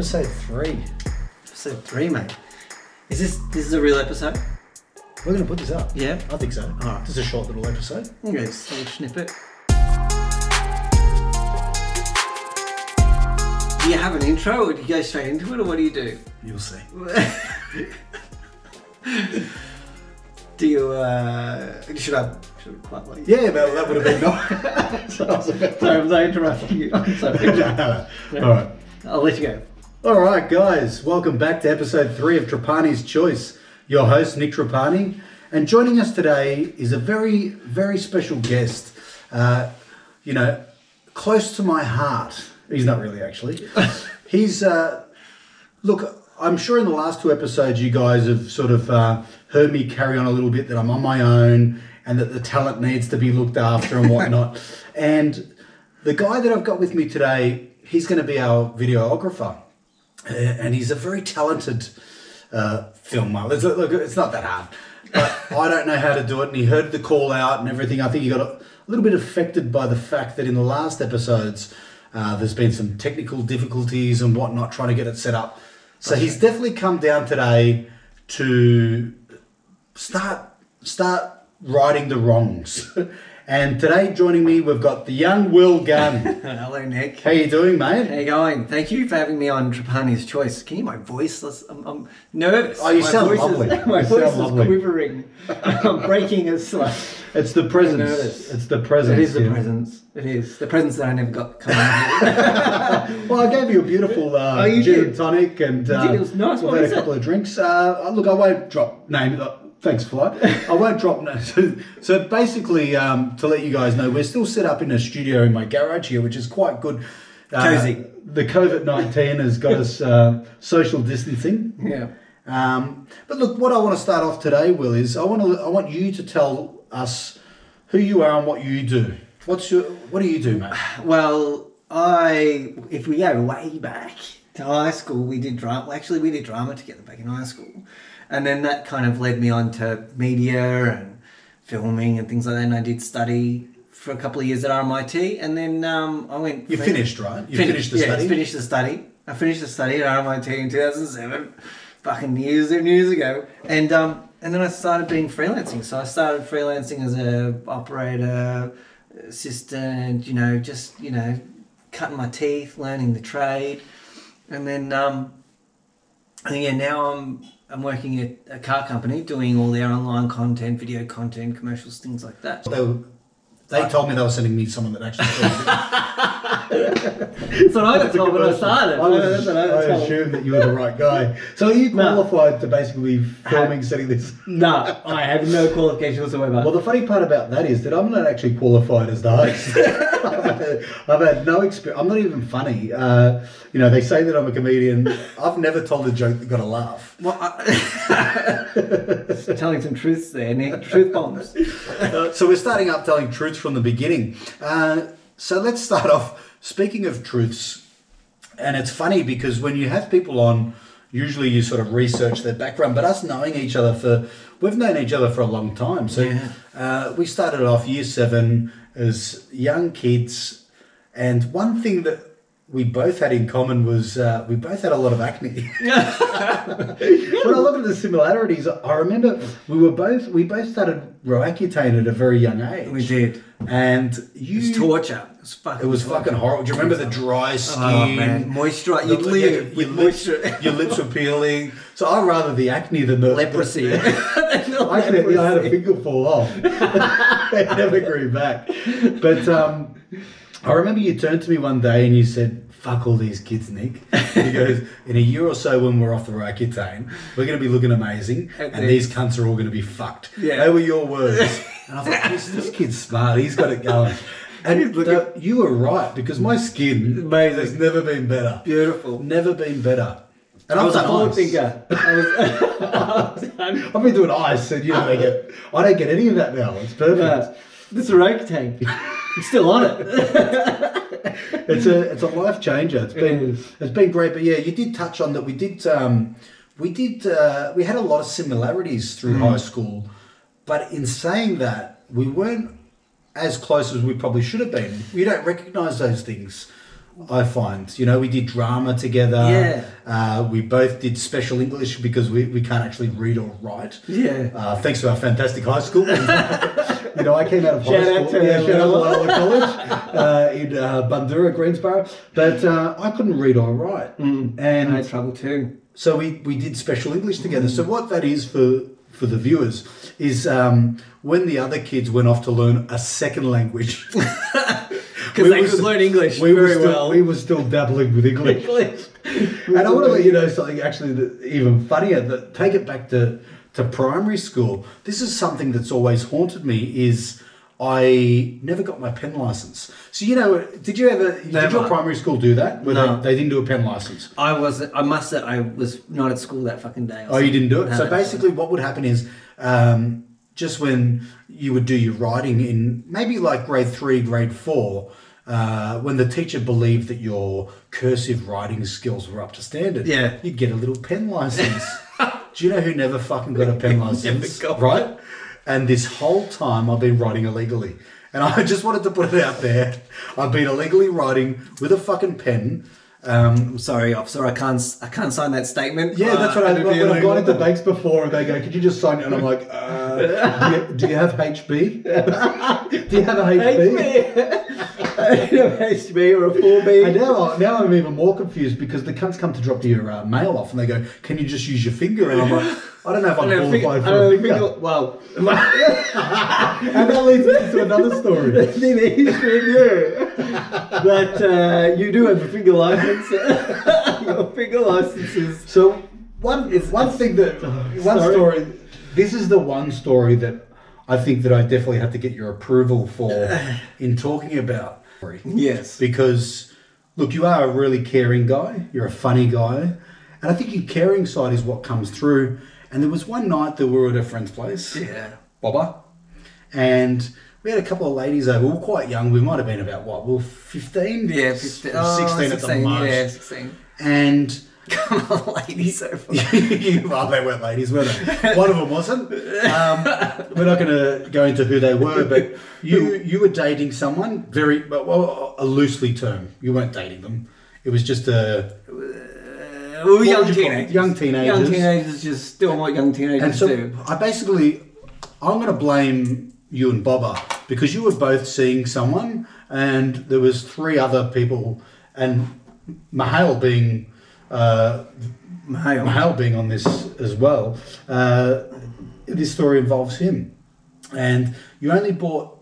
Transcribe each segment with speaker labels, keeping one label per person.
Speaker 1: Episode three.
Speaker 2: Episode three, mate. Is this this is a real episode?
Speaker 1: We're going to put this up.
Speaker 2: Yeah.
Speaker 1: I think so.
Speaker 2: Alright.
Speaker 1: Just a short little episode.
Speaker 2: Okay, just a little snippet. Do you have an intro, or do you go straight into it, or what do you do?
Speaker 1: You'll see.
Speaker 2: do you? uh... Should I? Should I quite like?
Speaker 1: Yeah, that, that would have been nice. so I was about
Speaker 2: Sorry, was I interrupting you? I'm sorry.
Speaker 1: to... All right.
Speaker 2: I'll let you go.
Speaker 1: All right, guys. Welcome back to episode three of Trapani's Choice. Your host, Nick Trapani. And joining us today is a very, very special guest. Uh, you know, close to my heart. He's not really, actually. He's, uh, look, I'm sure in the last two episodes, you guys have sort of uh, heard me carry on a little bit that I'm on my own and that the talent needs to be looked after and whatnot. and the guy that I've got with me today, he's going to be our videographer. Uh, and he's a very talented uh, filmer. It's, look, it's not that hard, but I don't know how to do it. And he heard the call out and everything. I think he got a, little bit affected by the fact that in the last episodes, uh, there's been some technical difficulties and whatnot trying to get it set up. So he's definitely come down today to start start righting the wrongs. and today joining me, we've got the young Will Gunn.
Speaker 2: Hello, Nick.
Speaker 1: how you doing, mate?
Speaker 2: How you going? Thank you for having me on Trapani's Choice. Can you hear my voice? I'm, I'm nervous.
Speaker 1: Oh, you
Speaker 2: my
Speaker 1: sound
Speaker 2: voice
Speaker 1: lovely.
Speaker 2: Is, my
Speaker 1: You
Speaker 2: voice is
Speaker 1: lovely.
Speaker 2: quivering. I'm breaking a slut.
Speaker 1: It's the presence. It's the presence.
Speaker 2: It is the
Speaker 1: yeah.
Speaker 2: presents. It is the presents that I never got coming out.
Speaker 1: Well, I gave you a beautiful uh,
Speaker 2: Oh,
Speaker 1: gin and tonic, and uh,
Speaker 2: did? It was nice.
Speaker 1: We've had a
Speaker 2: it?
Speaker 1: couple of drinks. Uh, look, I won't drop name. Thanks, Fly. I won't drop names. So, so basically, um, to let you guys know, we're still set up in a studio in my garage here, which is quite good. Uh,
Speaker 2: Cozy.
Speaker 1: The COVID nineteen has got us uh, social distancing.
Speaker 2: yeah.
Speaker 1: Um, but look, what I want to start off today, Will, is I want to I want you to tell us who you are and what you do. What's your what do you do, mate?
Speaker 2: Well, I if we go way back to high school, we did drama. Well, actually, we did drama together back in high school, and then that kind of led me on to media and filming and things like that. And I did study for a couple of years at RMIT, and then um, I went.
Speaker 1: You finished, right? You finished
Speaker 2: Finished,
Speaker 1: the
Speaker 2: yeah,
Speaker 1: study.
Speaker 2: finished the study. I finished the study at RMIT in 2007, fucking years and years ago. And um, and then I started being freelancing. So I started freelancing as a operator, assistant. You know, just you know, cutting my teeth, learning the trade, and then um, and yeah, now I'm I'm working at a car company doing all their online content, video content, commercials, things like that.
Speaker 1: They, were, they told me they were sending me someone that actually.
Speaker 2: That's what I got told when I started.
Speaker 1: I, was,
Speaker 2: That's I got
Speaker 1: I
Speaker 2: told.
Speaker 1: assumed that you were the right guy. So are you
Speaker 2: No.
Speaker 1: qualified to basically be filming, setting this?
Speaker 2: No, I have no qualification whatsoever.
Speaker 1: Well, the funny part about that is that I'm not actually qualified as the host. I've, had, I've had no experience. I'm not even funny. Uh, you know, they say that I'm a comedian. I've never told a joke that got a laugh.
Speaker 2: Well, I- telling some truths there, Nick. Truth bombs.
Speaker 1: Uh, so we're starting up telling truths from the beginning. Uh, so let's start off. Speaking of truths, and it's funny because when you have people on, usually you sort of research their background. But us knowing each other for, we've known each other for a long time. So
Speaker 2: Yeah.
Speaker 1: uh, we started off year seven as young kids, and one thing that we both had in common was uh, we both had a lot of acne. when I look at the similarities, I remember we were both we both started Roaccutane at a very young age.
Speaker 2: We did.
Speaker 1: and
Speaker 2: It
Speaker 1: you
Speaker 2: was torture. It was fucking.
Speaker 1: It was
Speaker 2: torture.
Speaker 1: fucking horrible. Do you remember the dry skin?
Speaker 2: Oh man, moisture. You
Speaker 1: The-
Speaker 2: live
Speaker 1: your, lips, your lips were peeling. So I'd rather the acne than the
Speaker 2: Leprosy.
Speaker 1: the- Actually, I had a finger fall off. it never grew back. But um, I remember you turned to me one day and you said, "Fuck all these kids, Nick." He goes, "In a year or so, when we're off the Roaccutane, we're going to be looking amazing,
Speaker 2: And
Speaker 1: and these cunts are all going to be fucked."
Speaker 2: Yeah.
Speaker 1: They were your words. And I thought, this, this kid's smart. He's got it going. And the- you were right because my skin
Speaker 2: Amazing.
Speaker 1: has never been better.
Speaker 2: Beautiful.
Speaker 1: Never been better. And
Speaker 2: I was a forward thinker. I was,
Speaker 1: I've been doing ice, and you don't get. I don't get any of that now. It's perfect.
Speaker 2: uh, this is a Roaccutane. Still on it.
Speaker 1: It's a it's a life changer. It's been
Speaker 2: is.
Speaker 1: it's been great. But yeah, you did touch on that. We did um, we did uh, we had a lot of similarities through
Speaker 2: Mm.
Speaker 1: high school, but in saying that, we weren't as close as we probably should have been. You don't recognise those things I find. You know, we did drama together.
Speaker 2: Yeah.
Speaker 1: Uh, we both did special English because we, we can't actually read or write.
Speaker 2: Yeah.
Speaker 1: Uh, thanks to our fantastic high school. you know, I came out of high
Speaker 2: Shout
Speaker 1: school.
Speaker 2: out to
Speaker 1: yeah, shout out to
Speaker 2: Loyola.
Speaker 1: Loyola College uh, in uh, Bundoora, Greensborough. But uh, I couldn't read or write.
Speaker 2: I
Speaker 1: And
Speaker 2: had trouble too.
Speaker 1: so we, we did special English together. So what that is for for the viewers is um, when the other kids went off to learn a second language.
Speaker 2: Because they could learn English
Speaker 1: we
Speaker 2: very
Speaker 1: still,
Speaker 2: well.
Speaker 1: We were still dabbling with English.
Speaker 2: English.
Speaker 1: and I want to let you know something actually that even funnier. That take it back to to primary school. This is something that's always haunted me. Is I never got my pen license. So you know, did you ever? Did your primary school do that? Where
Speaker 2: No.
Speaker 1: they, they didn't do a pen license.
Speaker 2: I was. I must say, I was not at school that fucking day.
Speaker 1: Oh, you didn't do it.
Speaker 2: No,
Speaker 1: so
Speaker 2: no.
Speaker 1: basically, what would happen is, um, just when you would do your writing in maybe like grade three, grade four, uh, when the teacher believed that your cursive writing skills were up to standard,
Speaker 2: Yeah.
Speaker 1: you'd get a little pen license. do you know who never fucking got a pen license?
Speaker 2: got
Speaker 1: right? And this whole time, I've been writing illegally. And I just wanted to put it out there. I've been illegally writing with a fucking pen. Um,
Speaker 2: I'm sorry, officer. I can't. I can't sign that statement.
Speaker 1: Yeah, that's what I,
Speaker 2: Uh,
Speaker 1: when
Speaker 2: it'd
Speaker 1: I've gone into
Speaker 2: illegal.
Speaker 1: banks before and they go, could you just sign it? And I'm like, uh, do, you, do you have HB? do you have a HB?
Speaker 2: HB or a four
Speaker 1: And
Speaker 2: B.
Speaker 1: now, now I'm even more confused because the cunts come to drop your uh, mail off and they go, can you just use your finger? And I'm like, I don't know if I'm qualified for a finger.
Speaker 2: Well,
Speaker 1: And that leads me to another story.
Speaker 2: but uh, you do have a finger license. Your finger license is.
Speaker 1: So one one thing that one
Speaker 2: Sorry?
Speaker 1: story. This is the one story that I think that I definitely have to get your approval for in talking about.
Speaker 2: Yes.
Speaker 1: because look, you are a really caring guy. You're a funny guy, and I think your caring side is what comes through. And there was one night that we were at a friend's place,
Speaker 2: Yeah.
Speaker 1: Bobber, and we had a couple of ladies over. We were quite young. We might have been about what? We were fifteen,
Speaker 2: Yeah,
Speaker 1: S-
Speaker 2: 15,
Speaker 1: or
Speaker 2: oh,
Speaker 1: sixteen at the
Speaker 2: 16,
Speaker 1: most.
Speaker 2: Yeah, 16.
Speaker 1: And
Speaker 2: Come on, ladies, so far.
Speaker 1: well, they weren't ladies, were they? One of them wasn't. Um, we're not going to go into who they were, but you you were dating someone very well, well a loosely term. You weren't dating them. It was just a
Speaker 2: Uh, we were young
Speaker 1: would you call it?
Speaker 2: teenagers.
Speaker 1: Young teenagers.
Speaker 2: Young teenagers just doing what young
Speaker 1: and
Speaker 2: teenagers
Speaker 1: so
Speaker 2: do.
Speaker 1: I basically I'm going to blame you and Bobber because you were both seeing someone, and there was three other people, and Mahal being. Uh. Mahal being on this as well, uh, this story involves him. And you only bought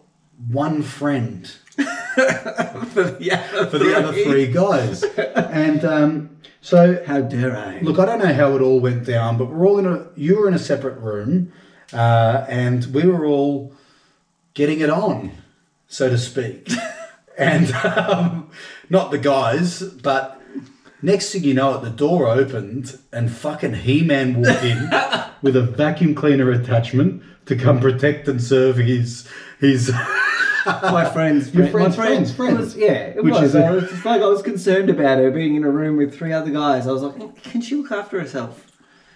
Speaker 1: one friend
Speaker 2: for the other
Speaker 1: for the other three guys. And um, so,
Speaker 2: How dare I?
Speaker 1: look, I don't know how it all went down, but we're all in a, you were in a separate room, uh, and we were all getting it on, so to speak. and um, not the guys, but next thing you know it, the door opened and fucking He-Man walked in with a vacuum cleaner attachment to come protect and serve his his.
Speaker 2: my friends,
Speaker 1: Your friends,
Speaker 2: my friend,
Speaker 1: friends, friends.
Speaker 2: it was- yeah, it
Speaker 1: Which
Speaker 2: was.
Speaker 1: is
Speaker 2: I was just like, I was concerned about her being in a room with three other guys. I was like, can she look after herself?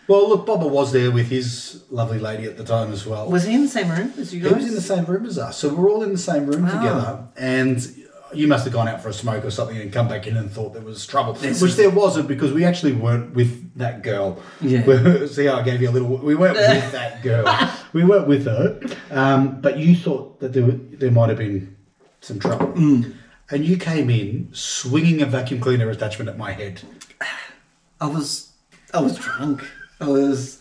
Speaker 1: Well, look, Bobber was there with his lovely lady at the time as well.
Speaker 2: Was he in the same room as you guys?
Speaker 1: He was in the same room as us, so we're all in the same room
Speaker 2: Wow.
Speaker 1: together. And you must have gone out for a smoke or something and come back in and thought there was trouble,
Speaker 2: This
Speaker 1: which there wasn't because we actually weren't with that girl.
Speaker 2: Yeah.
Speaker 1: See how I gave you a little. We weren't with that girl. We weren't with her, um, but you thought that there there might have been some trouble,
Speaker 2: Mm.
Speaker 1: and you came in swinging a vacuum cleaner attachment at my head.
Speaker 2: I was, I was drunk. I was,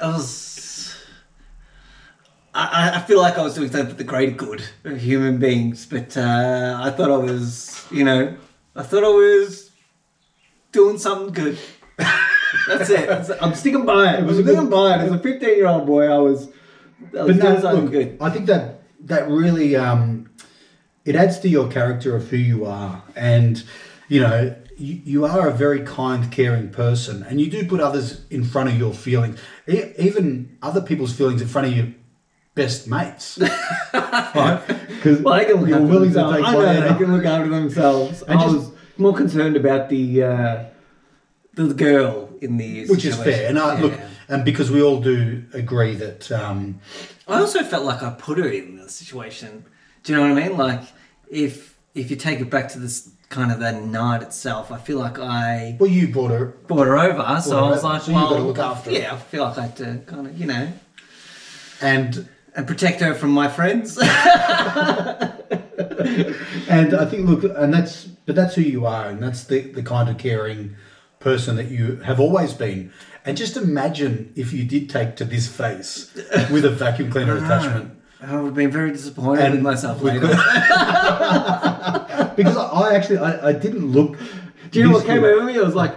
Speaker 2: I was. I, I- feel like I was doing something for the greater good of human beings, but uh, I thought I was, you know, I thought I was doing something good. That's it. That's it. I'm sticking by it.
Speaker 1: It was
Speaker 2: I'm
Speaker 1: a good-
Speaker 2: sticking by it. As a 15 year old boy, I was, I was doing
Speaker 1: no,
Speaker 2: something
Speaker 1: look,
Speaker 2: good.
Speaker 1: I think that that really um, it adds to your character of who you are, and you know you, you are a very kind, caring person, and you do put others in front of your feelings, even other people's feelings in front of your best mates. Because
Speaker 2: Well, they can look
Speaker 1: you're
Speaker 2: after
Speaker 1: willing to
Speaker 2: themselves.
Speaker 1: take
Speaker 2: I know they can look after themselves.
Speaker 1: And
Speaker 2: I
Speaker 1: just-
Speaker 2: was more concerned about the uh, the girl in the
Speaker 1: Which is fair, and I, look, and because we all do agree that um,
Speaker 2: I also felt like I put her in the situation. Do you know what I mean? Like if if you take it back to this kind of the night itself. I feel like I
Speaker 1: Well, you brought her.
Speaker 2: brought her over, so
Speaker 1: Brought
Speaker 2: I was
Speaker 1: over,
Speaker 2: like,
Speaker 1: so you
Speaker 2: well,
Speaker 1: gotta look after her.
Speaker 2: yeah, I feel like I had to kind of, you know,
Speaker 1: And
Speaker 2: and protect her from my friends.
Speaker 1: and I think look, and that's but that's who you are, and that's the the kind of caring person that you have always been. And just imagine if you did take to this face with a vacuum cleaner attachment.
Speaker 2: I would have been very disappointed
Speaker 1: And
Speaker 2: in myself later.
Speaker 1: because I, actually I, I didn't look.
Speaker 2: Do you know what came over me? I was like,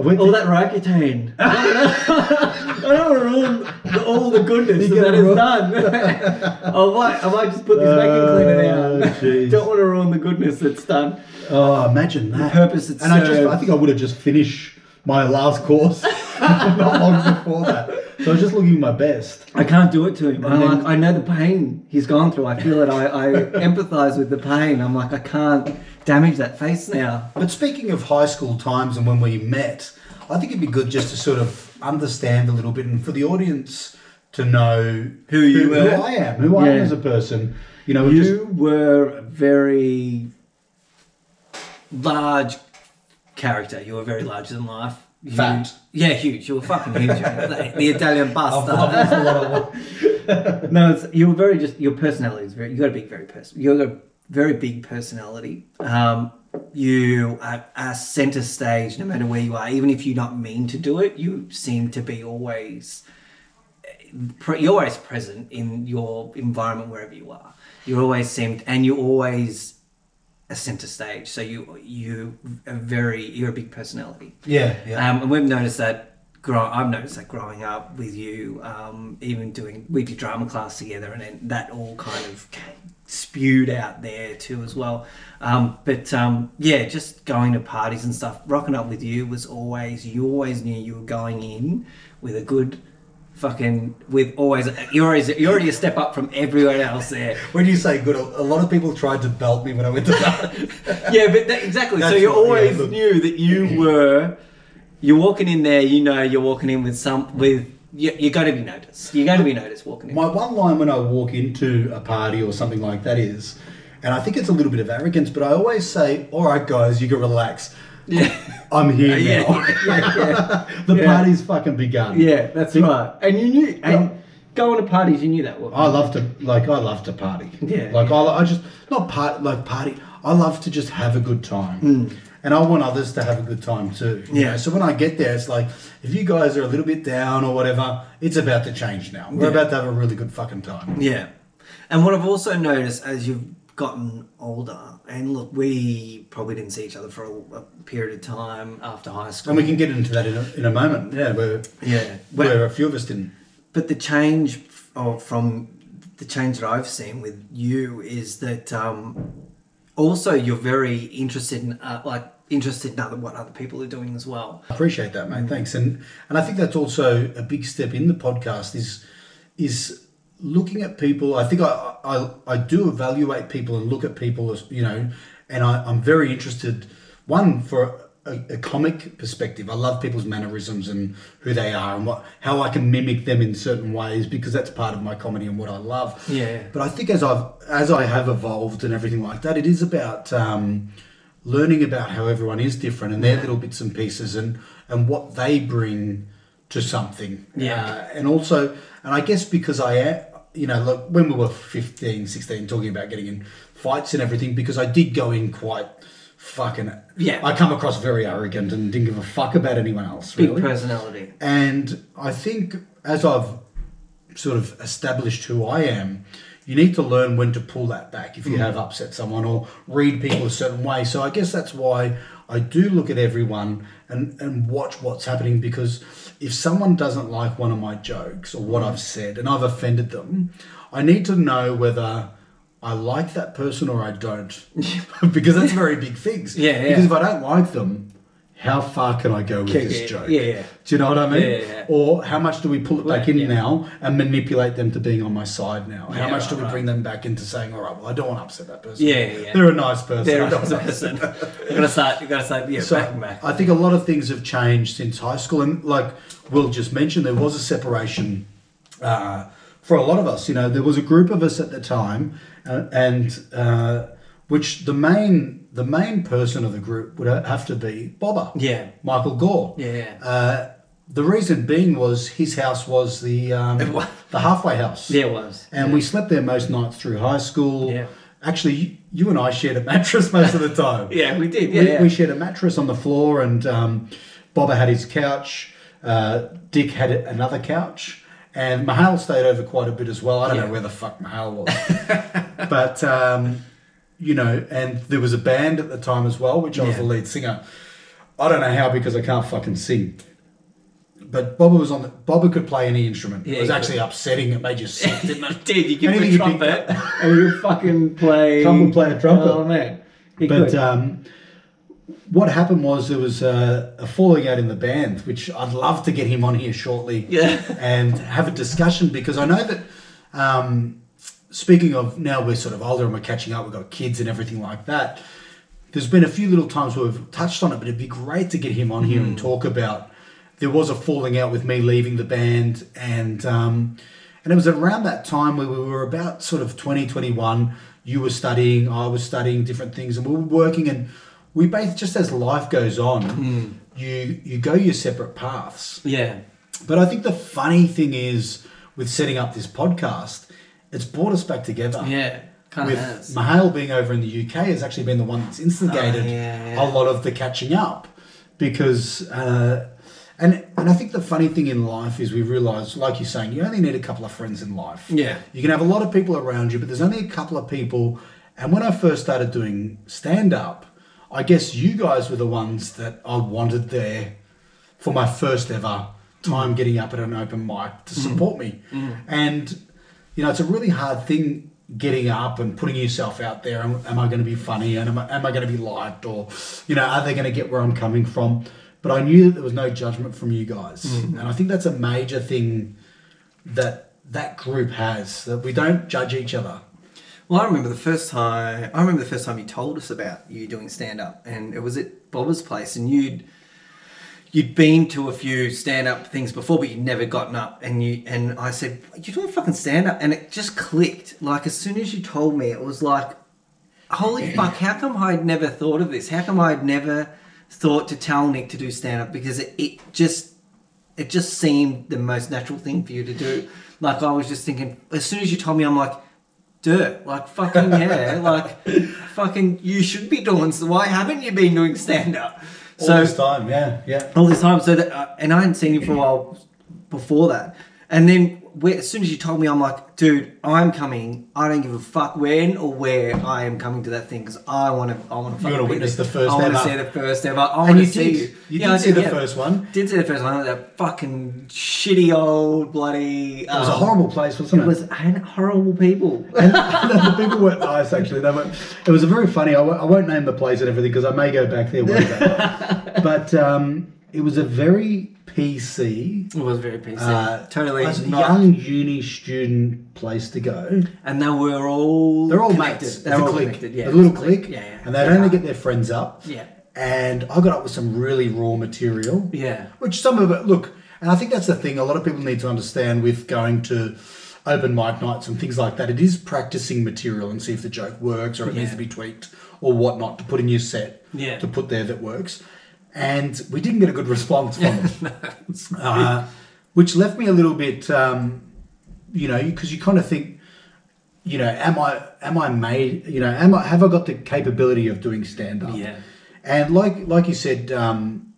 Speaker 1: went
Speaker 2: all
Speaker 1: to-
Speaker 2: that Roaccutane. I don't want to ruin the, all the goodness that it's
Speaker 1: ruin-
Speaker 2: done. I might, I might just put this vacuum cleaner
Speaker 1: Oh,
Speaker 2: down.
Speaker 1: jeez.
Speaker 2: don't want to ruin the goodness that's done.
Speaker 1: Oh, imagine that.
Speaker 2: The purpose it
Speaker 1: and I just. I think I would have just finished my last course not long before that. So I was just looking my best.
Speaker 2: I can't do it to him.
Speaker 1: And
Speaker 2: I'm
Speaker 1: then-
Speaker 2: like, I know the pain he's gone through. I feel it. I, I empathise with the pain. I'm like, I can't damage that face now.
Speaker 1: But speaking of high school times and when we met, I think it'd be good just to sort of understand a little bit and for the audience to know
Speaker 2: Who you
Speaker 1: who,
Speaker 2: were.
Speaker 1: I am, who I am as a person. You know, just
Speaker 2: You were very large character. You were very larger than life. You-
Speaker 1: Fat.
Speaker 2: Yeah, huge. You were fucking huge. the, the Italian bastard. no, it's, you were very just. Your personality is very. You got a big, very person. You got a very big personality. Um, you are, are center stage no matter where you are. Even if you don't mean to do it, you seem to be always. You're always present in your environment wherever you are. You always seem, and you always a center stage. So you you are very you're a big personality.
Speaker 1: yeah, yeah.
Speaker 2: Um, and we've noticed that. Grow, I've noticed that growing up with you, um, even doing we did drama class together, and then that all kind of spewed out there too as well. Um, but um, yeah, just going to parties and stuff, rocking up with you was always you always knew you were going in with a good fucking with always you're always you're already a step up from everyone else there.
Speaker 1: when you say good, a lot of people tried to belt me when I went to that.
Speaker 2: yeah, but that, exactly. so you always
Speaker 1: yeah,
Speaker 2: knew that you were. You're walking in there. You know you're walking in with some with. You, you're going to be noticed. You're going to be noticed walking in.
Speaker 1: My one line when I walk into a party or something like that is, and I think it's a little bit of arrogance, but I always say, "All right, guys, you can relax.
Speaker 2: Yeah,
Speaker 1: I'm here
Speaker 2: yeah,
Speaker 1: now.
Speaker 2: yeah, yeah.
Speaker 1: the party's fucking begun."
Speaker 2: yeah. That's right. And you knew. And going to parties, you knew that. Well.
Speaker 1: I love to like I love to party.
Speaker 2: Yeah.
Speaker 1: Like I, I just not part like party. I love to just have a good time. Hmm. And I want others to have a good time too. you
Speaker 2: Yeah.
Speaker 1: know? So when I get there, it's like if you guys are a little bit down or whatever, it's about to change now. We're about to have a really good fucking time.
Speaker 2: Yeah. And what I've also noticed as you've gotten older, and look, we probably didn't see each other for a, a period of time after high school.
Speaker 1: And we can get into that in a, in a moment. Yeah, where
Speaker 2: yeah.
Speaker 1: where a few of us didn't.
Speaker 2: But the change of, from the change that I've seen with you is that um, also you're very interested in uh, like interested in other, what other people are doing as well.
Speaker 1: I appreciate that, mate. Thanks. And and I think that's also a big step in the podcast is is looking at people. I think I I, I do evaluate people and look at people as you know, and I, I'm very interested. One for a, a comic perspective. I love people's mannerisms and who they are and what how I can mimic them in certain ways because that's part of my comedy and what I love.
Speaker 2: Yeah.
Speaker 1: But I think as I've as I have evolved and everything like that, it is about um, learning about how everyone is different and their little bits and pieces and and what they bring to something.
Speaker 2: Yeah.
Speaker 1: Uh, and also, and I guess because I am, you know, look, when we were 15, 16, talking about getting in fights and everything, because I did go in quite fucking.
Speaker 2: Yeah.
Speaker 1: I come across very arrogant and didn't give a fuck about anyone else.
Speaker 2: Big
Speaker 1: really.
Speaker 2: personality.
Speaker 1: And I think as I've sort of established who I am, you need to learn when to pull that back if you mm. have upset someone or read people a certain way. So I guess that's why I do look at everyone and, and watch what's happening because if someone doesn't like one of my jokes or what mm. I've said and I've offended them, I need to know whether I like that person or I don't. because that's very big things.
Speaker 2: Yeah, yeah.
Speaker 1: Because if I don't like them, how far can I go with
Speaker 2: Kick
Speaker 1: this
Speaker 2: it.
Speaker 1: joke?
Speaker 2: Yeah.
Speaker 1: Do you know what I mean?
Speaker 2: Yeah, yeah.
Speaker 1: Or how much do we pull it back in
Speaker 2: Yeah.
Speaker 1: now and manipulate them to being on my side now? How much do we
Speaker 2: right.
Speaker 1: bring them back into saying, all right, well, I don't want to upset that person.
Speaker 2: Yeah, yeah, yeah.
Speaker 1: They're a nice person.
Speaker 2: They're a nice person. You're gonna start. You're gonna start. Yeah,
Speaker 1: so
Speaker 2: back back.
Speaker 1: I think a lot of things have changed since high school, and like Will just mentioned, there was a separation uh, for a lot of us. You know, there was a group of us at the time, uh, and uh, which the main the main person of the group would have to be Bobber,
Speaker 2: Yeah.
Speaker 1: Michael Gore.
Speaker 2: Yeah.
Speaker 1: Uh, the reason being was his house was the um,
Speaker 2: was.
Speaker 1: the halfway house.
Speaker 2: Yeah, it was.
Speaker 1: And we slept there most nights through high school.
Speaker 2: Yeah.
Speaker 1: Actually, you, you and I shared a mattress most of the time.
Speaker 2: Yeah, we did. Yeah,
Speaker 1: we,
Speaker 2: yeah.
Speaker 1: we shared a mattress on the floor, and um, Bobber had his couch. Uh, Dick had another couch, and Mahal stayed over quite a bit as well. I don't
Speaker 2: Yeah.
Speaker 1: know where the fuck Mahal was, but um, you know, and there was a band at the time as well, which I was
Speaker 2: Yeah.
Speaker 1: the lead singer. I don't know how because I can't fucking sing. But Bobber was on the. Bobber could play any instrument.
Speaker 2: Yeah,
Speaker 1: it was
Speaker 2: he
Speaker 1: actually upsetting. It made you sick, didn't it?
Speaker 2: Dude, you give
Speaker 1: Anything
Speaker 2: me a trumpet and you fucking play.
Speaker 1: Come and play a trumpet.
Speaker 2: Oh man, he
Speaker 1: But
Speaker 2: could.
Speaker 1: um, what happened was there was a, a falling out in the band, which I'd love to get him on here shortly
Speaker 2: Yeah.
Speaker 1: and have a discussion because I know that. Um, speaking of now, we're sort of older and we're catching up. We've got kids and everything like that. There's been a few little times where we've touched on it, but it'd be great to get him on here and talk about. There was a falling out with me leaving the band, and um, and it was around that time where we were about sort of 2021. you were studying, I was studying different things, and we were working. And we both, just as life goes on, you you go your separate paths.
Speaker 2: yeah.
Speaker 1: But I think the funny thing is with setting up this podcast, it's brought us back together.
Speaker 2: Yeah. Kind
Speaker 1: With
Speaker 2: has.
Speaker 1: Mahale being over in the UK has actually been the one that's instigated
Speaker 2: Oh, yeah, yeah.
Speaker 1: a lot of the catching up because uh, and and I think the funny thing in life is we realise, like you're saying, you only need a couple of friends in life.
Speaker 2: Yeah.
Speaker 1: You can have a lot of people around you, but there's only a couple of people. And when I first started doing stand up, I guess you guys were the ones that I wanted there for my first ever time getting up at an open mic to support me. And, you know, it's a really hard thing getting up and putting yourself out there. Am, am I going to be funny? And am I, am I going to be liked? Or, you know, are they going to get where I'm coming from? But I knew that there was no judgment from you guys. Mm-hmm. And I think that's a major thing that that group has, that we don't judge each other.
Speaker 2: Well, I remember the first time. I remember the first time you told us about you doing stand up, and it was at Bob's place, and you'd you'd been to a few stand up things before, but you'd never gotten up. And you and I said, "You're doing fucking stand up," and it just clicked. Like as soon as you told me, it was like, "Holy fuck! How come I'd never thought of this? How come I'd never thought to tell Nick to do stand up? Because it, it just it just seemed the most natural thing for you to do. Like I was just thinking, as soon as you told me, I'm like, dirt, like fucking yeah, like fucking you should be doing. So why haven't you been doing stand up?
Speaker 1: All
Speaker 2: So
Speaker 1: this time, yeah, yeah.
Speaker 2: all this time. So that, uh, and I hadn't seen you for a while before that. And then as soon as you told me, I'm like, dude, I'm coming. I don't give a fuck when or where I am coming to that thing because I want to. I want to.
Speaker 1: wanna witness the first
Speaker 2: I want to see the first ever. I want to see
Speaker 1: did.
Speaker 2: you.
Speaker 1: You
Speaker 2: Yeah,
Speaker 1: did
Speaker 2: I
Speaker 1: see the
Speaker 2: yeah.
Speaker 1: first one.
Speaker 2: Did see the first one. That fucking shitty old bloody.
Speaker 1: It was a horrible place, wasn't it?
Speaker 2: It was and horrible people.
Speaker 1: and the people weren't nice, actually. They were, it was a very funny. I won't, won't name the place and everything because I may go back there one day. but um, it was a very PC,
Speaker 2: It was very PC.
Speaker 1: uh,
Speaker 2: totally
Speaker 1: as a
Speaker 2: not-
Speaker 1: young uni student place to go.
Speaker 2: And they were all.
Speaker 1: They're all
Speaker 2: connected.
Speaker 1: mates.
Speaker 2: They're
Speaker 1: It's a
Speaker 2: all
Speaker 1: clique.
Speaker 2: connected. Yeah,
Speaker 1: a little
Speaker 2: it's a clique.
Speaker 1: clique.
Speaker 2: Yeah, yeah.
Speaker 1: And they'd only get their friends up.
Speaker 2: Yeah.
Speaker 1: And I got up with some really raw material.
Speaker 2: Yeah.
Speaker 1: Which some of it, look, and I think that's the thing a lot of people need to understand with going to open mic nights and things like that. It is practicing material and see if the joke works or it needs
Speaker 2: Yeah.
Speaker 1: to be tweaked or whatnot to put in your set
Speaker 2: Yeah.
Speaker 1: to put there that works. And we didn't get a good response from it, uh, which left me a little bit, um, you know, because you kind of think, you know, am I am I made? You know, am I have I got the capability of doing stand up?
Speaker 2: Yeah.
Speaker 1: And like like you said, um,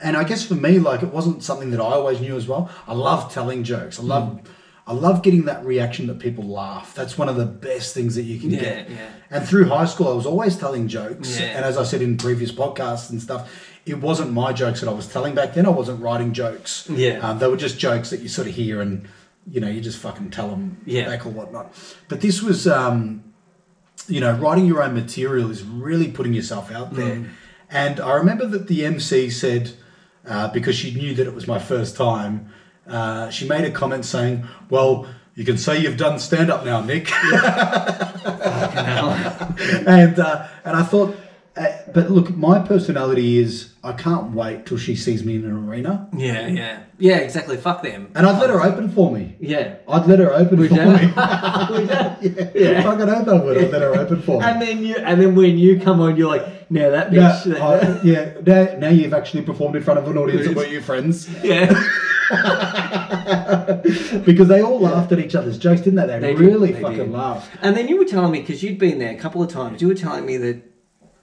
Speaker 1: and I guess for me, like it wasn't something that I always knew as well. I love telling jokes. I love I love getting that reaction that people laugh. That's one of the best things that you can
Speaker 2: Yeah,
Speaker 1: get.
Speaker 2: yeah.
Speaker 1: And through high school, I was always telling jokes.
Speaker 2: Yeah.
Speaker 1: And as I said in previous podcasts and stuff, it wasn't my jokes that I was telling back then. I wasn't writing jokes.
Speaker 2: Yeah.
Speaker 1: Um, they were just jokes that you sort of hear and you know you just fucking tell them
Speaker 2: Yeah.
Speaker 1: back or whatnot. But this was. Um, you know, writing your own material is really putting yourself out there.
Speaker 2: Mm.
Speaker 1: And I remember that the MC said, uh, because she knew that it was my first time, uh, she made a comment saying, "Well, you can say you've done stand up now, Nick." and uh, and I thought, uh, but look, my personality is I can't wait till she sees me in an arena,
Speaker 2: Yeah, yeah, yeah. Exactly. Fuck them.
Speaker 1: and I'd let her open for me.
Speaker 2: Yeah.
Speaker 1: I'd let her open
Speaker 2: Would
Speaker 1: for
Speaker 2: you?
Speaker 1: me.
Speaker 2: Would you?
Speaker 1: yeah,
Speaker 2: Yeah.
Speaker 1: if I could open, I would. I'd let her open for me.
Speaker 2: And then you, and then when you come on, you're like, now that bitch.
Speaker 1: I- yeah, now, now you've actually performed in front of an audience of were you friends?
Speaker 2: yeah.
Speaker 1: because they all laughed at each other's jokes, didn't they? They,
Speaker 2: They did,
Speaker 1: really
Speaker 2: they
Speaker 1: fucking
Speaker 2: did.
Speaker 1: laughed.
Speaker 2: And then you were telling me because you'd been there a couple of times. You were telling me that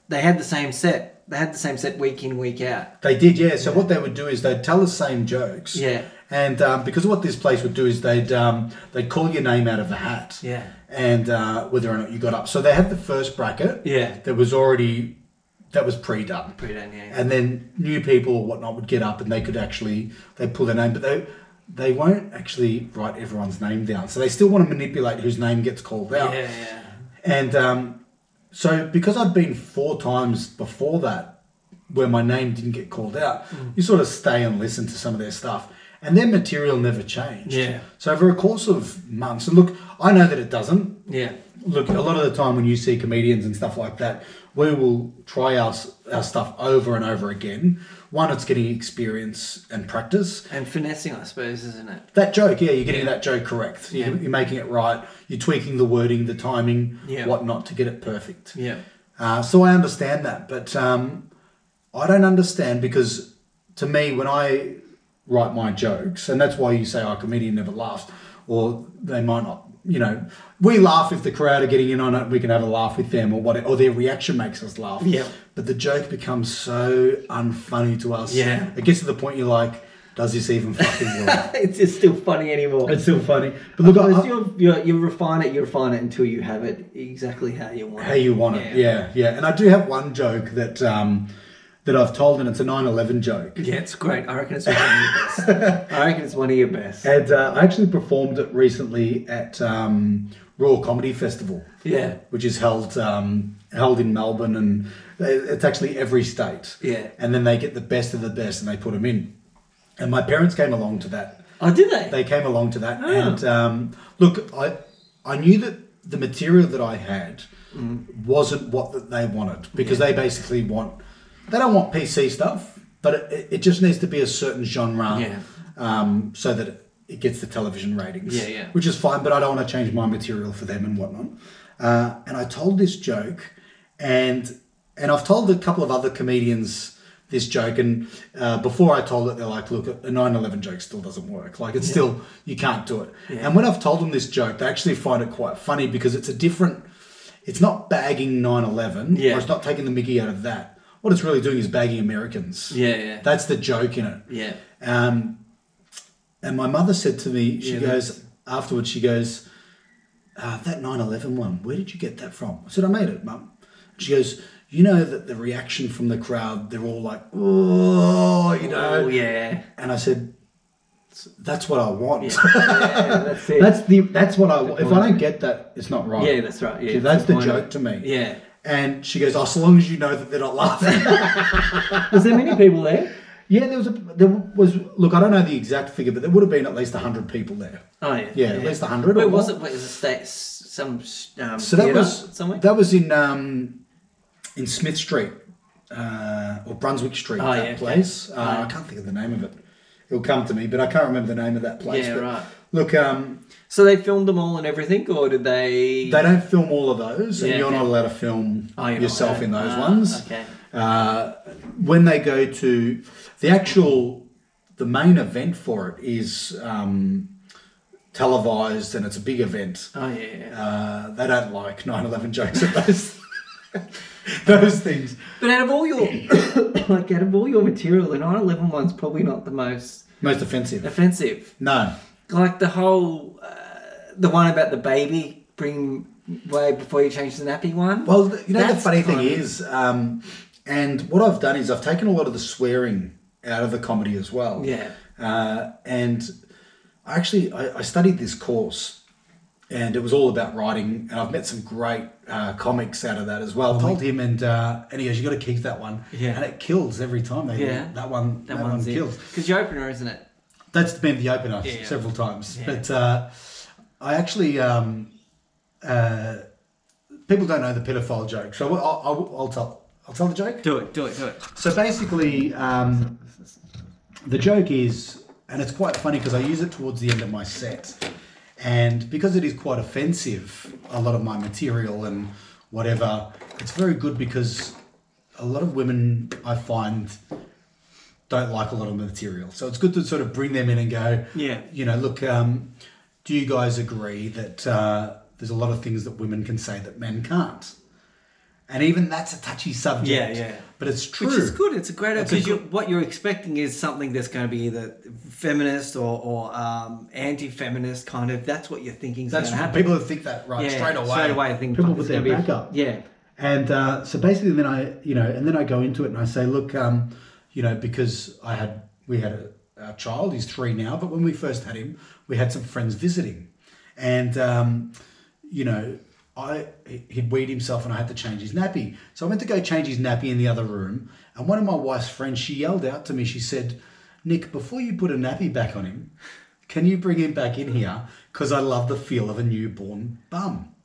Speaker 2: they had the same set. They had the same set week in, week out.
Speaker 1: They did, yeah. So what they would do is they'd tell the same jokes.
Speaker 2: Yeah.
Speaker 1: And um, because what this place would do is they'd um, they'd call your name out of a hat.
Speaker 2: Yeah.
Speaker 1: And uh, whether or not you got up. So they had the first bracket.
Speaker 2: Yeah.
Speaker 1: That was already that was pre-done.
Speaker 2: Pretty done, yeah.
Speaker 1: and then new people or whatnot would get up and they could actually they pull their name, but they they won't actually write everyone's name down. So they still want to manipulate whose name gets called out.
Speaker 2: yeah, yeah.
Speaker 1: And um, so because I'd been four times before that where my name didn't get called out,
Speaker 2: Mm.
Speaker 1: you sort of stay and listen to some of their stuff. And their material never changed.
Speaker 2: Yeah.
Speaker 1: So over a course of months, and look, I know that it doesn't
Speaker 2: Yeah.
Speaker 1: look a lot of the time when you see comedians and stuff like that we will try our, our stuff over and over again one it's getting experience and practice
Speaker 2: And finessing, I suppose, isn't it?
Speaker 1: that joke yeah you're getting
Speaker 2: Yeah.
Speaker 1: that joke correct
Speaker 2: Yeah.
Speaker 1: you're, you're making it right you're tweaking the wording the timing
Speaker 2: Yeah.
Speaker 1: whatnot to get it perfect
Speaker 2: Yeah.
Speaker 1: uh, so i understand that but um, i don't understand because to me when i write my jokes and that's why you say oh, a comedian never laughs or they might not you know we laugh if the crowd are getting in on it we can have a laugh with them or what or their reaction makes us laugh
Speaker 2: Yeah.
Speaker 1: but the joke becomes so unfunny to us
Speaker 2: Yeah.
Speaker 1: it gets to the point you're like does this even fucking work
Speaker 2: it's just still funny anymore.
Speaker 1: it's still funny but look I,
Speaker 2: you you you refine it, you refine it until you have it exactly how you want
Speaker 1: how
Speaker 2: it.
Speaker 1: you want it yeah yeah and i do have one joke that um that i've told and it's a 9-11 joke
Speaker 2: Yeah, it's great. I reckon it's one of your best. I reckon it's one of your best.
Speaker 1: And uh, I actually performed it recently at um, Raw Comedy Festival,
Speaker 2: Yeah.
Speaker 1: which is held um, held in Melbourne, and it's actually every state.
Speaker 2: Yeah.
Speaker 1: And then they get the best of the best, and they put them in. And my parents came along to that.
Speaker 2: Oh, did they?
Speaker 1: They came along to that,
Speaker 2: Oh.
Speaker 1: and um, look, I I knew that the material that I had wasn't what that they wanted because they basically want they don't want PC stuff, but it, it just needs to be a certain genre,
Speaker 2: Yeah.
Speaker 1: um, so that it, it gets the television ratings.
Speaker 2: Yeah, yeah.
Speaker 1: Which is fine, but I don't want to change my material for them and whatnot. Uh, and I told this joke, and and I've told a couple of other comedians this joke, and uh, before I told it, they're like, "Look, a 9/11 joke still doesn't work. Like it's still you can't do it."
Speaker 2: Yeah.
Speaker 1: And when I've told them this joke, they actually find it quite funny because it's a different. It's not bagging 9/11.
Speaker 2: Yeah.
Speaker 1: Or it's not taking the Mickey out of that. What it's really doing is bagging Americans.
Speaker 2: Yeah, yeah.
Speaker 1: That's the joke in it.
Speaker 2: yeah.
Speaker 1: Um, and my mother said to me, she
Speaker 2: Yeah,
Speaker 1: goes, afterwards, she goes, uh, that 9 11 one, where did you get that from? I said, I made it, mum. She goes, you know that the reaction from the crowd, they're all like, oh, you know.
Speaker 2: Oh, yeah.
Speaker 1: And I said, that's what I want.
Speaker 2: Yeah, that's it.
Speaker 1: that's the that's what I want. If. I don't get that, it's not right.
Speaker 2: yeah, that's right. Yeah,
Speaker 1: that's the
Speaker 2: of
Speaker 1: joke to me.
Speaker 2: Yeah.
Speaker 1: And she goes, oh, so long as you know that they're not laughing.
Speaker 2: Was there many people there?
Speaker 1: yeah, there was a, there was, look, I don't know the exact figure, but there would have been at least 100 people there.
Speaker 2: Oh, yeah.
Speaker 1: Yeah, at least 100
Speaker 2: Where was
Speaker 1: more.
Speaker 2: it? Was it state, some um,
Speaker 1: So that was
Speaker 2: somewhere?
Speaker 1: that was in um, in Smith Street uh, or Brunswick Street.
Speaker 2: Oh,
Speaker 1: that
Speaker 2: yeah, okay.
Speaker 1: place. Uh,
Speaker 2: Right.
Speaker 1: I can't think of the name of it. It'll come to me, but I can't remember the name of that place.
Speaker 2: Yeah,
Speaker 1: but
Speaker 2: right.
Speaker 1: Look, um,
Speaker 2: So they filmed them all and everything, or did they?
Speaker 1: they don't film all of those, and
Speaker 2: Yeah,
Speaker 1: you're
Speaker 2: okay.
Speaker 1: not allowed to film
Speaker 2: Oh,
Speaker 1: yourself in those
Speaker 2: Ah,
Speaker 1: ones.
Speaker 2: Okay.
Speaker 1: Uh, when they go to the actual, the main event for it is um, televised, and it's a big event.
Speaker 2: Oh yeah. yeah.
Speaker 1: Uh, they don't like 9/11 jokes at those those things.
Speaker 2: But out of all your, like out of all your material, the 9/11 one's probably not the most
Speaker 1: Most offensive.
Speaker 2: offensive.
Speaker 1: No.
Speaker 2: Like the whole, uh, the one about the baby bring way before you change the nappy one.
Speaker 1: Well, th- you know
Speaker 2: That's
Speaker 1: the funny thing
Speaker 2: of-
Speaker 1: is, um, and what I've done is I've taken a lot of the swearing out of the comedy as well.
Speaker 2: Yeah.
Speaker 1: Uh, and I actually I, I studied this course, and it was all about writing, and I've met some great uh, comics out of that as well. I told him, and uh, and he goes, "You got to keep that one."
Speaker 2: Yeah.
Speaker 1: And it kills every time. They
Speaker 2: Yeah.
Speaker 1: That one. That, one kills.
Speaker 2: Because your opener, isn't it?
Speaker 1: That's been the opener
Speaker 2: Yeah, yeah.
Speaker 1: several times.
Speaker 2: Yeah.
Speaker 1: But uh, I actually, um, uh, people don't know the pedophile joke, so I'll, I'll, I'll tell. I'll tell the joke.
Speaker 2: Do it, do it, do it.
Speaker 1: So basically, um, the joke is, and it's quite funny because I use it towards the end of my set, and because it is quite offensive, a lot of my material and whatever, it's very good because a lot of women I find don't like a lot of material. So it's good to sort of bring them in and go,
Speaker 2: Yeah.
Speaker 1: you know, look, um, do you guys agree that uh, there's a lot of things that women can say that men can't? And even that's a touchy subject.
Speaker 2: Yeah, yeah.
Speaker 1: But it's true.
Speaker 2: Which is good. It's a great because
Speaker 1: good-
Speaker 2: what you're expecting is something that's going to be either feminist or, or um, anti-feminist kind of. That's what you're thinking is going
Speaker 1: That's
Speaker 2: to happen.
Speaker 1: people who think that right
Speaker 2: Yeah,
Speaker 1: straight away.
Speaker 2: Straight away, I think
Speaker 1: people
Speaker 2: it's
Speaker 1: put their
Speaker 2: gonna be-
Speaker 1: back up.
Speaker 2: Yeah,
Speaker 1: And uh, so basically, then I, you know, and then I go into it and I say, look, um, you know, because I had, we had a, a child, he's three now, but when we first had him, we had some friends visiting, and um, you know, I he'd weed himself and I had to change his nappy. So I went to go change his nappy in the other room, and one of my wife's friends, she yelled out to me, she said, Nick, before you put a nappy back on him, can you bring him back in here? Because I love the feel of a newborn bum.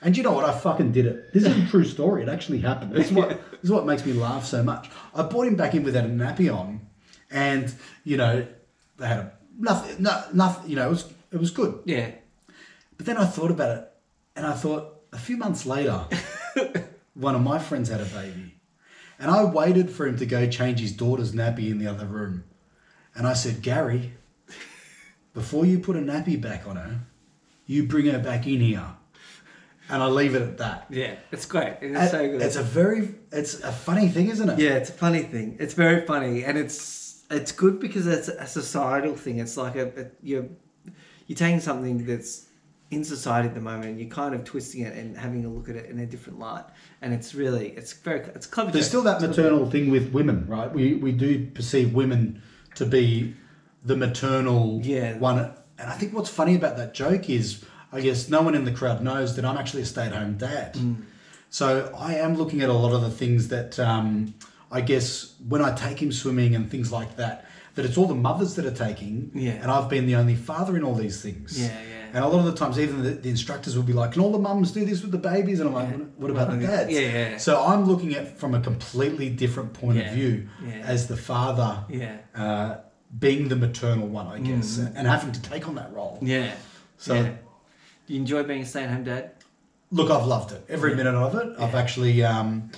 Speaker 1: And you know what? I fucking did it. This is a true story. It actually happened. This is what this is what makes me laugh so much. I brought him back in without a nappy on, and you know they had a nothing, no, nothing. You know it was it was good.
Speaker 2: yeah.
Speaker 1: But then I thought about it, and I thought a few months later, one of my friends had a baby, and I waited for him to go change his daughter's nappy in the other room, and I said, Gary, before you put a nappy back on her, you bring her back in here, and I leave it at that.
Speaker 2: Yeah, it's great. It's so good.
Speaker 1: It's a very, it's a funny thing, isn't it?
Speaker 2: Yeah, it's a funny thing. It's very funny, and it's it's good because it's a societal thing. It's like a, a you're you're taking something that's in society at the moment, and you're kind of twisting it and having a look at it in a different light. And it's really it's very it's clever.
Speaker 1: There's still that maternal thing with women, right? We we do perceive women to be the maternal
Speaker 2: Yeah.
Speaker 1: one. And I think what's funny about that joke is, I guess no one in the crowd knows that I'm actually a stay-at-home dad.
Speaker 2: Mm.
Speaker 1: So I am looking at a lot of the things that um, I guess when I take him swimming and things like that, that it's all the mothers that are taking,
Speaker 2: Yeah.
Speaker 1: and I've been the only father in all these things.
Speaker 2: Yeah, yeah.
Speaker 1: And a lot of the times, even the, the instructors will be like, "Can all the mums do this with the babies?" And I'm like,
Speaker 2: Yeah.
Speaker 1: "What about the dads?"
Speaker 2: yeah, yeah.
Speaker 1: So I'm looking at from a completely different point
Speaker 2: Yeah,
Speaker 1: of view as the father,
Speaker 2: Yeah.
Speaker 1: uh, being the maternal one, I guess, and having to take on that role.
Speaker 2: Yeah.
Speaker 1: So-.
Speaker 2: Do you enjoy being a stay-at-home dad?
Speaker 1: Look, I've loved it every minute of it. I've actually, um,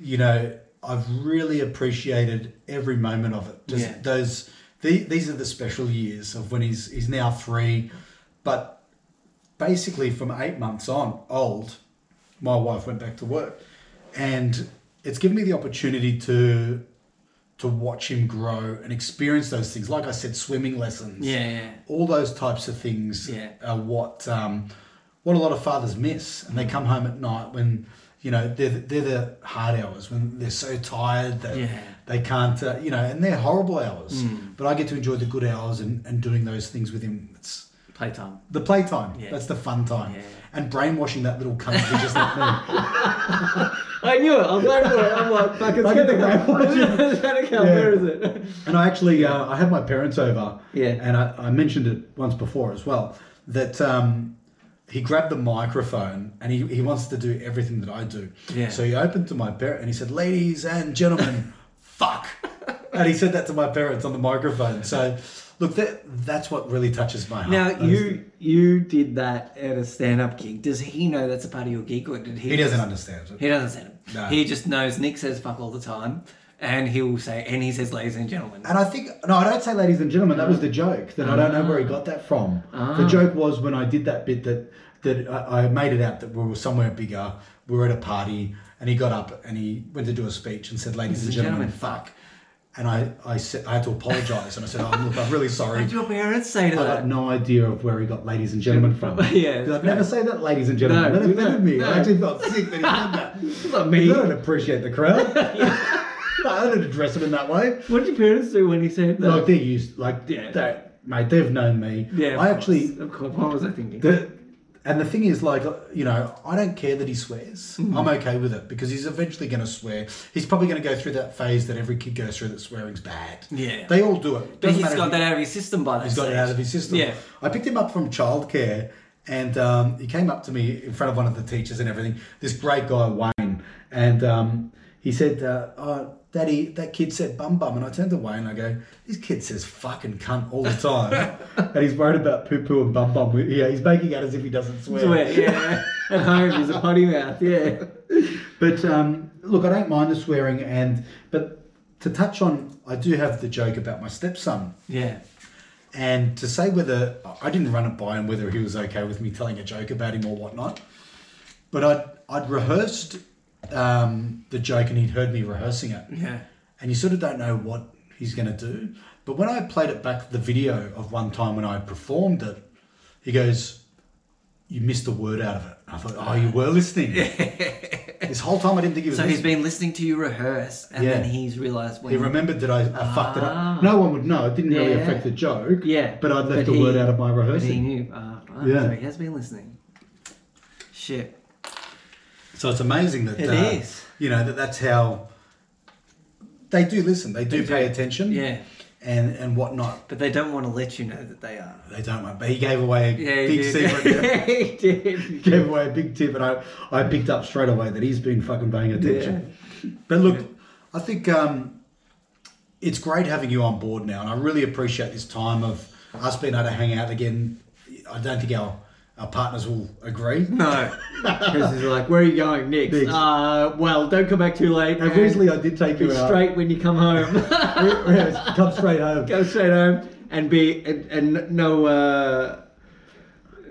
Speaker 1: you know, I've really appreciated every moment of it. Just
Speaker 2: Yeah.
Speaker 1: those, the, these are the special years of when he's he's now three, but basically from eight months on old, my wife went back to work, and it's given me the opportunity to to watch him grow and experience those things. Like I said, swimming lessons
Speaker 2: Yeah, yeah.
Speaker 1: all those types of things
Speaker 2: Yeah.
Speaker 1: are what um, what a lot of fathers miss, and they come home at night when you know they're they're the hard hours when they're so tired that
Speaker 2: Yeah.
Speaker 1: they can't uh, you know, and they're horrible hours.
Speaker 2: Mm.
Speaker 1: But I get to enjoy the good hours and, and doing those things with him. It's
Speaker 2: Playtime.
Speaker 1: the playtime.
Speaker 2: Yeah.
Speaker 1: That's the fun time.
Speaker 2: Yeah.
Speaker 1: And brainwashing that little cunt who's just like me.
Speaker 2: I knew it. I was going for it. I'm like, fuck, it's
Speaker 1: I
Speaker 2: gonna
Speaker 1: get the brainwashing.
Speaker 2: It's gonna come.
Speaker 1: Yeah.
Speaker 2: Where is it?
Speaker 1: And I actually, uh, I had my parents over,
Speaker 2: Yeah.
Speaker 1: and I, I mentioned it once before as well that um, he grabbed the microphone and he, he wants to do everything that I do.
Speaker 2: Yeah.
Speaker 1: So he opened to my parents and he said, "Ladies and gentlemen, fuck," and he said that to my parents on the microphone. So, look, that that's what really touches my heart.
Speaker 2: Now
Speaker 1: Those
Speaker 2: you you did that at a stand-up gig. Does he know that's a part of your gig, or did he?
Speaker 1: he doesn't
Speaker 2: just-
Speaker 1: understand it.
Speaker 2: He doesn't understand it.
Speaker 1: No.
Speaker 2: He just knows Nick says fuck all the time, and he'll say, and he says, "Ladies and gentlemen."
Speaker 1: And I think no, I don't say ladies and gentlemen. That was the joke. That I don't know where he got that from.
Speaker 2: Ah.
Speaker 1: The joke was when I did that bit that that I, I made it out that we were somewhere bigger. We were at a party, and he got up and he went to do a speech and said, "Ladies and gentlemen, fuck." And I, I said I had to apologise and I said, "Oh look, I'm really sorry."
Speaker 2: What did your parents say to
Speaker 1: I
Speaker 2: that?
Speaker 1: got no idea of where he got "ladies and gentlemen" from.
Speaker 2: Yeah,
Speaker 1: Because I'd never say that, ladies and gentlemen.
Speaker 2: No,
Speaker 1: that offended
Speaker 2: no,
Speaker 1: me.
Speaker 2: no.
Speaker 1: I actually felt sick that he said that.
Speaker 2: It's not me.
Speaker 1: I don't appreciate the crowd. I don't address him in that way.
Speaker 2: What did your parents do when he said that?
Speaker 1: Like they're used, like
Speaker 2: Yeah.
Speaker 1: they, mate, they've known me.
Speaker 2: yeah, of
Speaker 1: I
Speaker 2: course,
Speaker 1: actually,
Speaker 2: of course. What was I thinking?
Speaker 1: the, and the thing is, like, you know, I don't care that he swears.
Speaker 2: Mm-hmm.
Speaker 1: I'm okay with it because he's eventually going to swear. He's probably going to go through that phase that every kid goes through that swearing's bad.
Speaker 2: Yeah.
Speaker 1: they all do it.
Speaker 2: but
Speaker 1: Doesn't
Speaker 2: he's
Speaker 1: matter
Speaker 2: got that out of his system by that
Speaker 1: He's got it out of his system.
Speaker 2: Yeah.
Speaker 1: I picked him up from childcare, and um, he came up to me in front of one of the teachers and everything. This great guy, Wayne, and um, he said, uh, "Oh, Daddy, that kid said bum bum," and I turned away and I go, "This kid says fucking cunt all the time, and he's worried about poo poo and bum bum. Yeah, he's making out as if he doesn't swear.
Speaker 2: Swear, yeah. At home, he's a potty mouth, yeah.
Speaker 1: But um, look, I don't mind the swearing, and but to touch on, I do have the joke about my stepson.
Speaker 2: Yeah.
Speaker 1: And to say whether I didn't run it by him whether he was okay with me telling a joke about him or whatnot, but I'd I'd rehearsed um, the joke and he'd heard me rehearsing it,
Speaker 2: Yeah.
Speaker 1: and you sort of don't know what he's going to do. But when I played it back, the video of one time when I performed it, he goes, "You missed a word out of it." I thought, "Oh, you were listening." this whole time I didn't think he was.
Speaker 2: So he's
Speaker 1: listening.
Speaker 2: been listening to you rehearse, and
Speaker 1: Yeah.
Speaker 2: then he's realised when
Speaker 1: He remembered that I, I fucked it
Speaker 2: Ah.
Speaker 1: up. No one would know. It didn't really
Speaker 2: Yeah.
Speaker 1: affect the joke.
Speaker 2: Yeah,
Speaker 1: But I'd left
Speaker 2: but
Speaker 1: a
Speaker 2: he-
Speaker 1: word out of my
Speaker 2: But he
Speaker 1: rehearsing.
Speaker 2: knew. Ah, right.
Speaker 1: Yeah.
Speaker 2: So he has been listening. Shit.
Speaker 1: So it's amazing that
Speaker 2: It
Speaker 1: uh,
Speaker 2: is.
Speaker 1: You know that that's how they do listen. They do
Speaker 2: They
Speaker 1: pay
Speaker 2: do.
Speaker 1: attention.
Speaker 2: Yeah.
Speaker 1: And and whatnot.
Speaker 2: But they don't want to let you know that they are.
Speaker 1: They don't want. But he gave away a
Speaker 2: Yeah,
Speaker 1: big secret.
Speaker 2: he did.
Speaker 1: He gave away a big tip, and I I picked up straight away that he's been fucking paying attention. But look, I think um, it's great having you on board now, and I really appreciate this time of us being able to hang out again. I don't think our our partners will agree.
Speaker 2: No. Because he's like, where are you going next?
Speaker 1: Next.
Speaker 2: Uh, well, don't come back too late.
Speaker 1: Recently, I did take
Speaker 2: be
Speaker 1: you out.
Speaker 2: straight when you come home.
Speaker 1: Come straight home.
Speaker 2: Go straight home and be and, and no uh,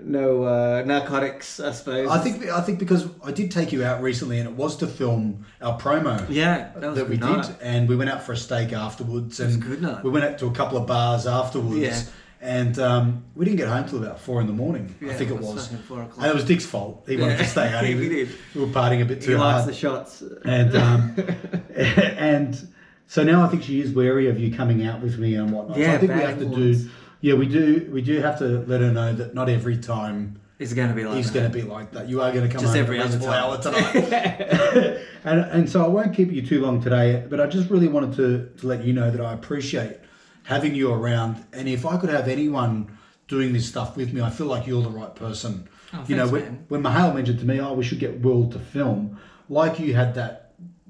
Speaker 2: no uh, narcotics, I suppose.
Speaker 1: I think I think because I did take you out recently, and it was to film our promo.
Speaker 2: Yeah, that was a
Speaker 1: we
Speaker 2: night.
Speaker 1: did, and we went out for a steak afterwards, and
Speaker 2: was a good night.
Speaker 1: we went out to a couple of bars afterwards,
Speaker 2: Yeah.
Speaker 1: And um, we didn't get home till about four in the morning. I think it
Speaker 2: was four o'clock.
Speaker 1: and it was Dick's fault. He wanted
Speaker 2: Yeah.
Speaker 1: to stay out. He,
Speaker 2: He did.
Speaker 1: We were partying a bit
Speaker 2: He
Speaker 1: too
Speaker 2: likes
Speaker 1: hard,
Speaker 2: the shots.
Speaker 1: and um, and so now I think she is wary of you coming out with me and whatnot. so
Speaker 2: Yeah,
Speaker 1: I think we have to do. Yeah, we do. We do have to let her know that not every time
Speaker 2: It's going to be like
Speaker 1: he's going to be like that. You are going to come
Speaker 2: Just every other
Speaker 1: hour tonight. and, and so I won't keep you too long today, but I just really wanted to, to let you know that I appreciate having you around. And if I could have anyone doing this stuff with me, I feel like you're the right person.
Speaker 2: Oh,
Speaker 1: you know,
Speaker 2: thanks,
Speaker 1: when,
Speaker 2: man.
Speaker 1: when Mahal mentioned to me, oh, we should get Will to film, like you had that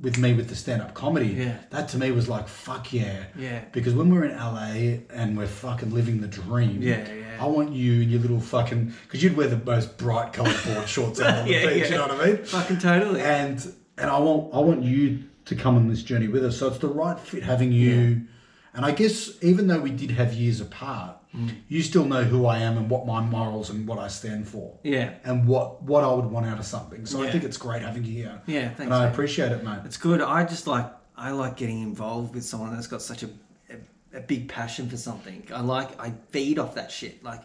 Speaker 1: with me with the stand up comedy,
Speaker 2: Yeah.
Speaker 1: that to me was like, fuck yeah.
Speaker 2: Yeah.
Speaker 1: Because when we're in LA and we're fucking living the dream,
Speaker 2: Yeah, yeah.
Speaker 1: I want you and your little fucking because you'd wear the most bright coloured board shorts out on the
Speaker 2: Yeah,
Speaker 1: beach.
Speaker 2: yeah.
Speaker 1: You know what I mean?
Speaker 2: Fucking totally.
Speaker 1: And and I want I want you to come on this journey with us. So it's the right fit having you. And I guess even though we did have years apart,
Speaker 2: Mm.
Speaker 1: you still know who I am and what my morals and what I stand for.
Speaker 2: Yeah.
Speaker 1: And what what I would want out of something. So I think it's great having you here.
Speaker 2: Yeah, thanks,
Speaker 1: And I
Speaker 2: man.
Speaker 1: appreciate it, mate.
Speaker 2: It's good. I just like I like getting involved with someone that's got such a, a, a big passion for something. I like I feed off that shit. Like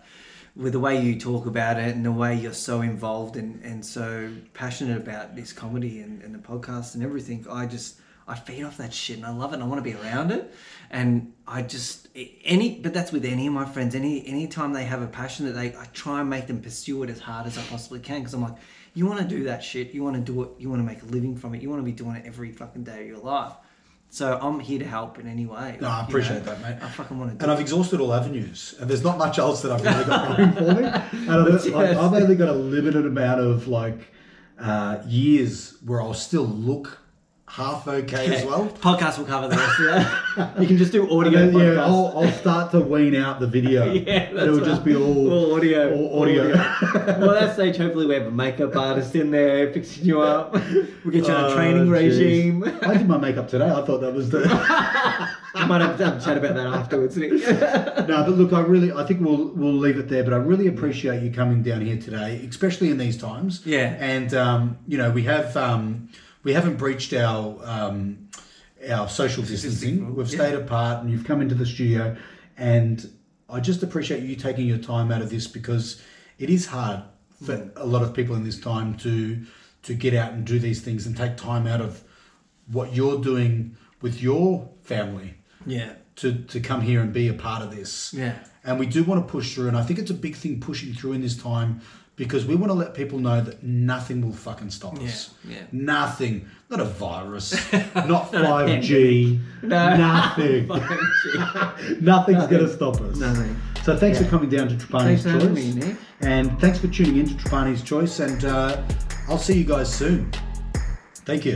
Speaker 2: with the way you talk about it and the way you're so involved and, and so passionate about this comedy and, and the podcast and everything. I just I feed off that shit and I love it and I want to be around it. And I just any but that's with any of my friends. Any any time they have a passion that they I try and make them pursue it as hard as I possibly can because I'm like you want to do that shit. You want to do it. You want to make a living from it. You want to be doing it every fucking day of your life. So I'm here to help in any way.
Speaker 1: No, I
Speaker 2: you
Speaker 1: appreciate
Speaker 2: know.
Speaker 1: that, mate.
Speaker 2: I fucking want to do
Speaker 1: And I've
Speaker 2: it.
Speaker 1: exhausted all avenues, and there's not much else that I've really got going for me. And I've, like, I've only got a limited amount of like uh, years where I'll still look half okay as well.
Speaker 2: Podcast will cover the rest of that. you can just do audio.
Speaker 1: then, yeah. I'll, I'll start to wean out the video.
Speaker 2: Yeah,
Speaker 1: it'll
Speaker 2: that's
Speaker 1: just be all,
Speaker 2: All audio.
Speaker 1: all audio.
Speaker 2: well, that stage, hopefully, we have a makeup artist in there fixing you up. We'll get you on
Speaker 1: Oh,
Speaker 2: a training
Speaker 1: jeez.
Speaker 2: regime.
Speaker 1: I did my makeup today. I thought that was the.
Speaker 2: I might have to chat about that afterwards. Nick.
Speaker 1: no, but look, I really, I think we'll we'll leave it there. But I really appreciate you coming down here today, especially in these times.
Speaker 2: Yeah.
Speaker 1: And um, you know, we have um, we haven't breached our um, our social distancing. We've
Speaker 2: yeah.
Speaker 1: stayed apart, and you've come into the studio, and I just appreciate you taking your time out of this because it is hard for
Speaker 2: Mm.
Speaker 1: a lot of people in this time to to get out and do these things and take time out of what you're doing with your family
Speaker 2: yeah.
Speaker 1: to, to come here and be a part of this.
Speaker 2: Yeah.
Speaker 1: And we do want to push through, and I think it's a big thing pushing through in this time because we want to let people know that nothing will fucking stop us.
Speaker 2: Yeah, yeah.
Speaker 1: Nothing. Not a virus, not 5G,
Speaker 2: No.
Speaker 1: nothing. Nothing's going to stop us.
Speaker 2: Nothing.
Speaker 1: So thanks
Speaker 2: Yeah.
Speaker 1: for coming down to
Speaker 2: Thanks
Speaker 1: Trapani's
Speaker 2: for
Speaker 1: Choice.
Speaker 2: me.
Speaker 1: And thanks for tuning in to Trapani's Choice, and uh, I'll see you guys soon. Thank you.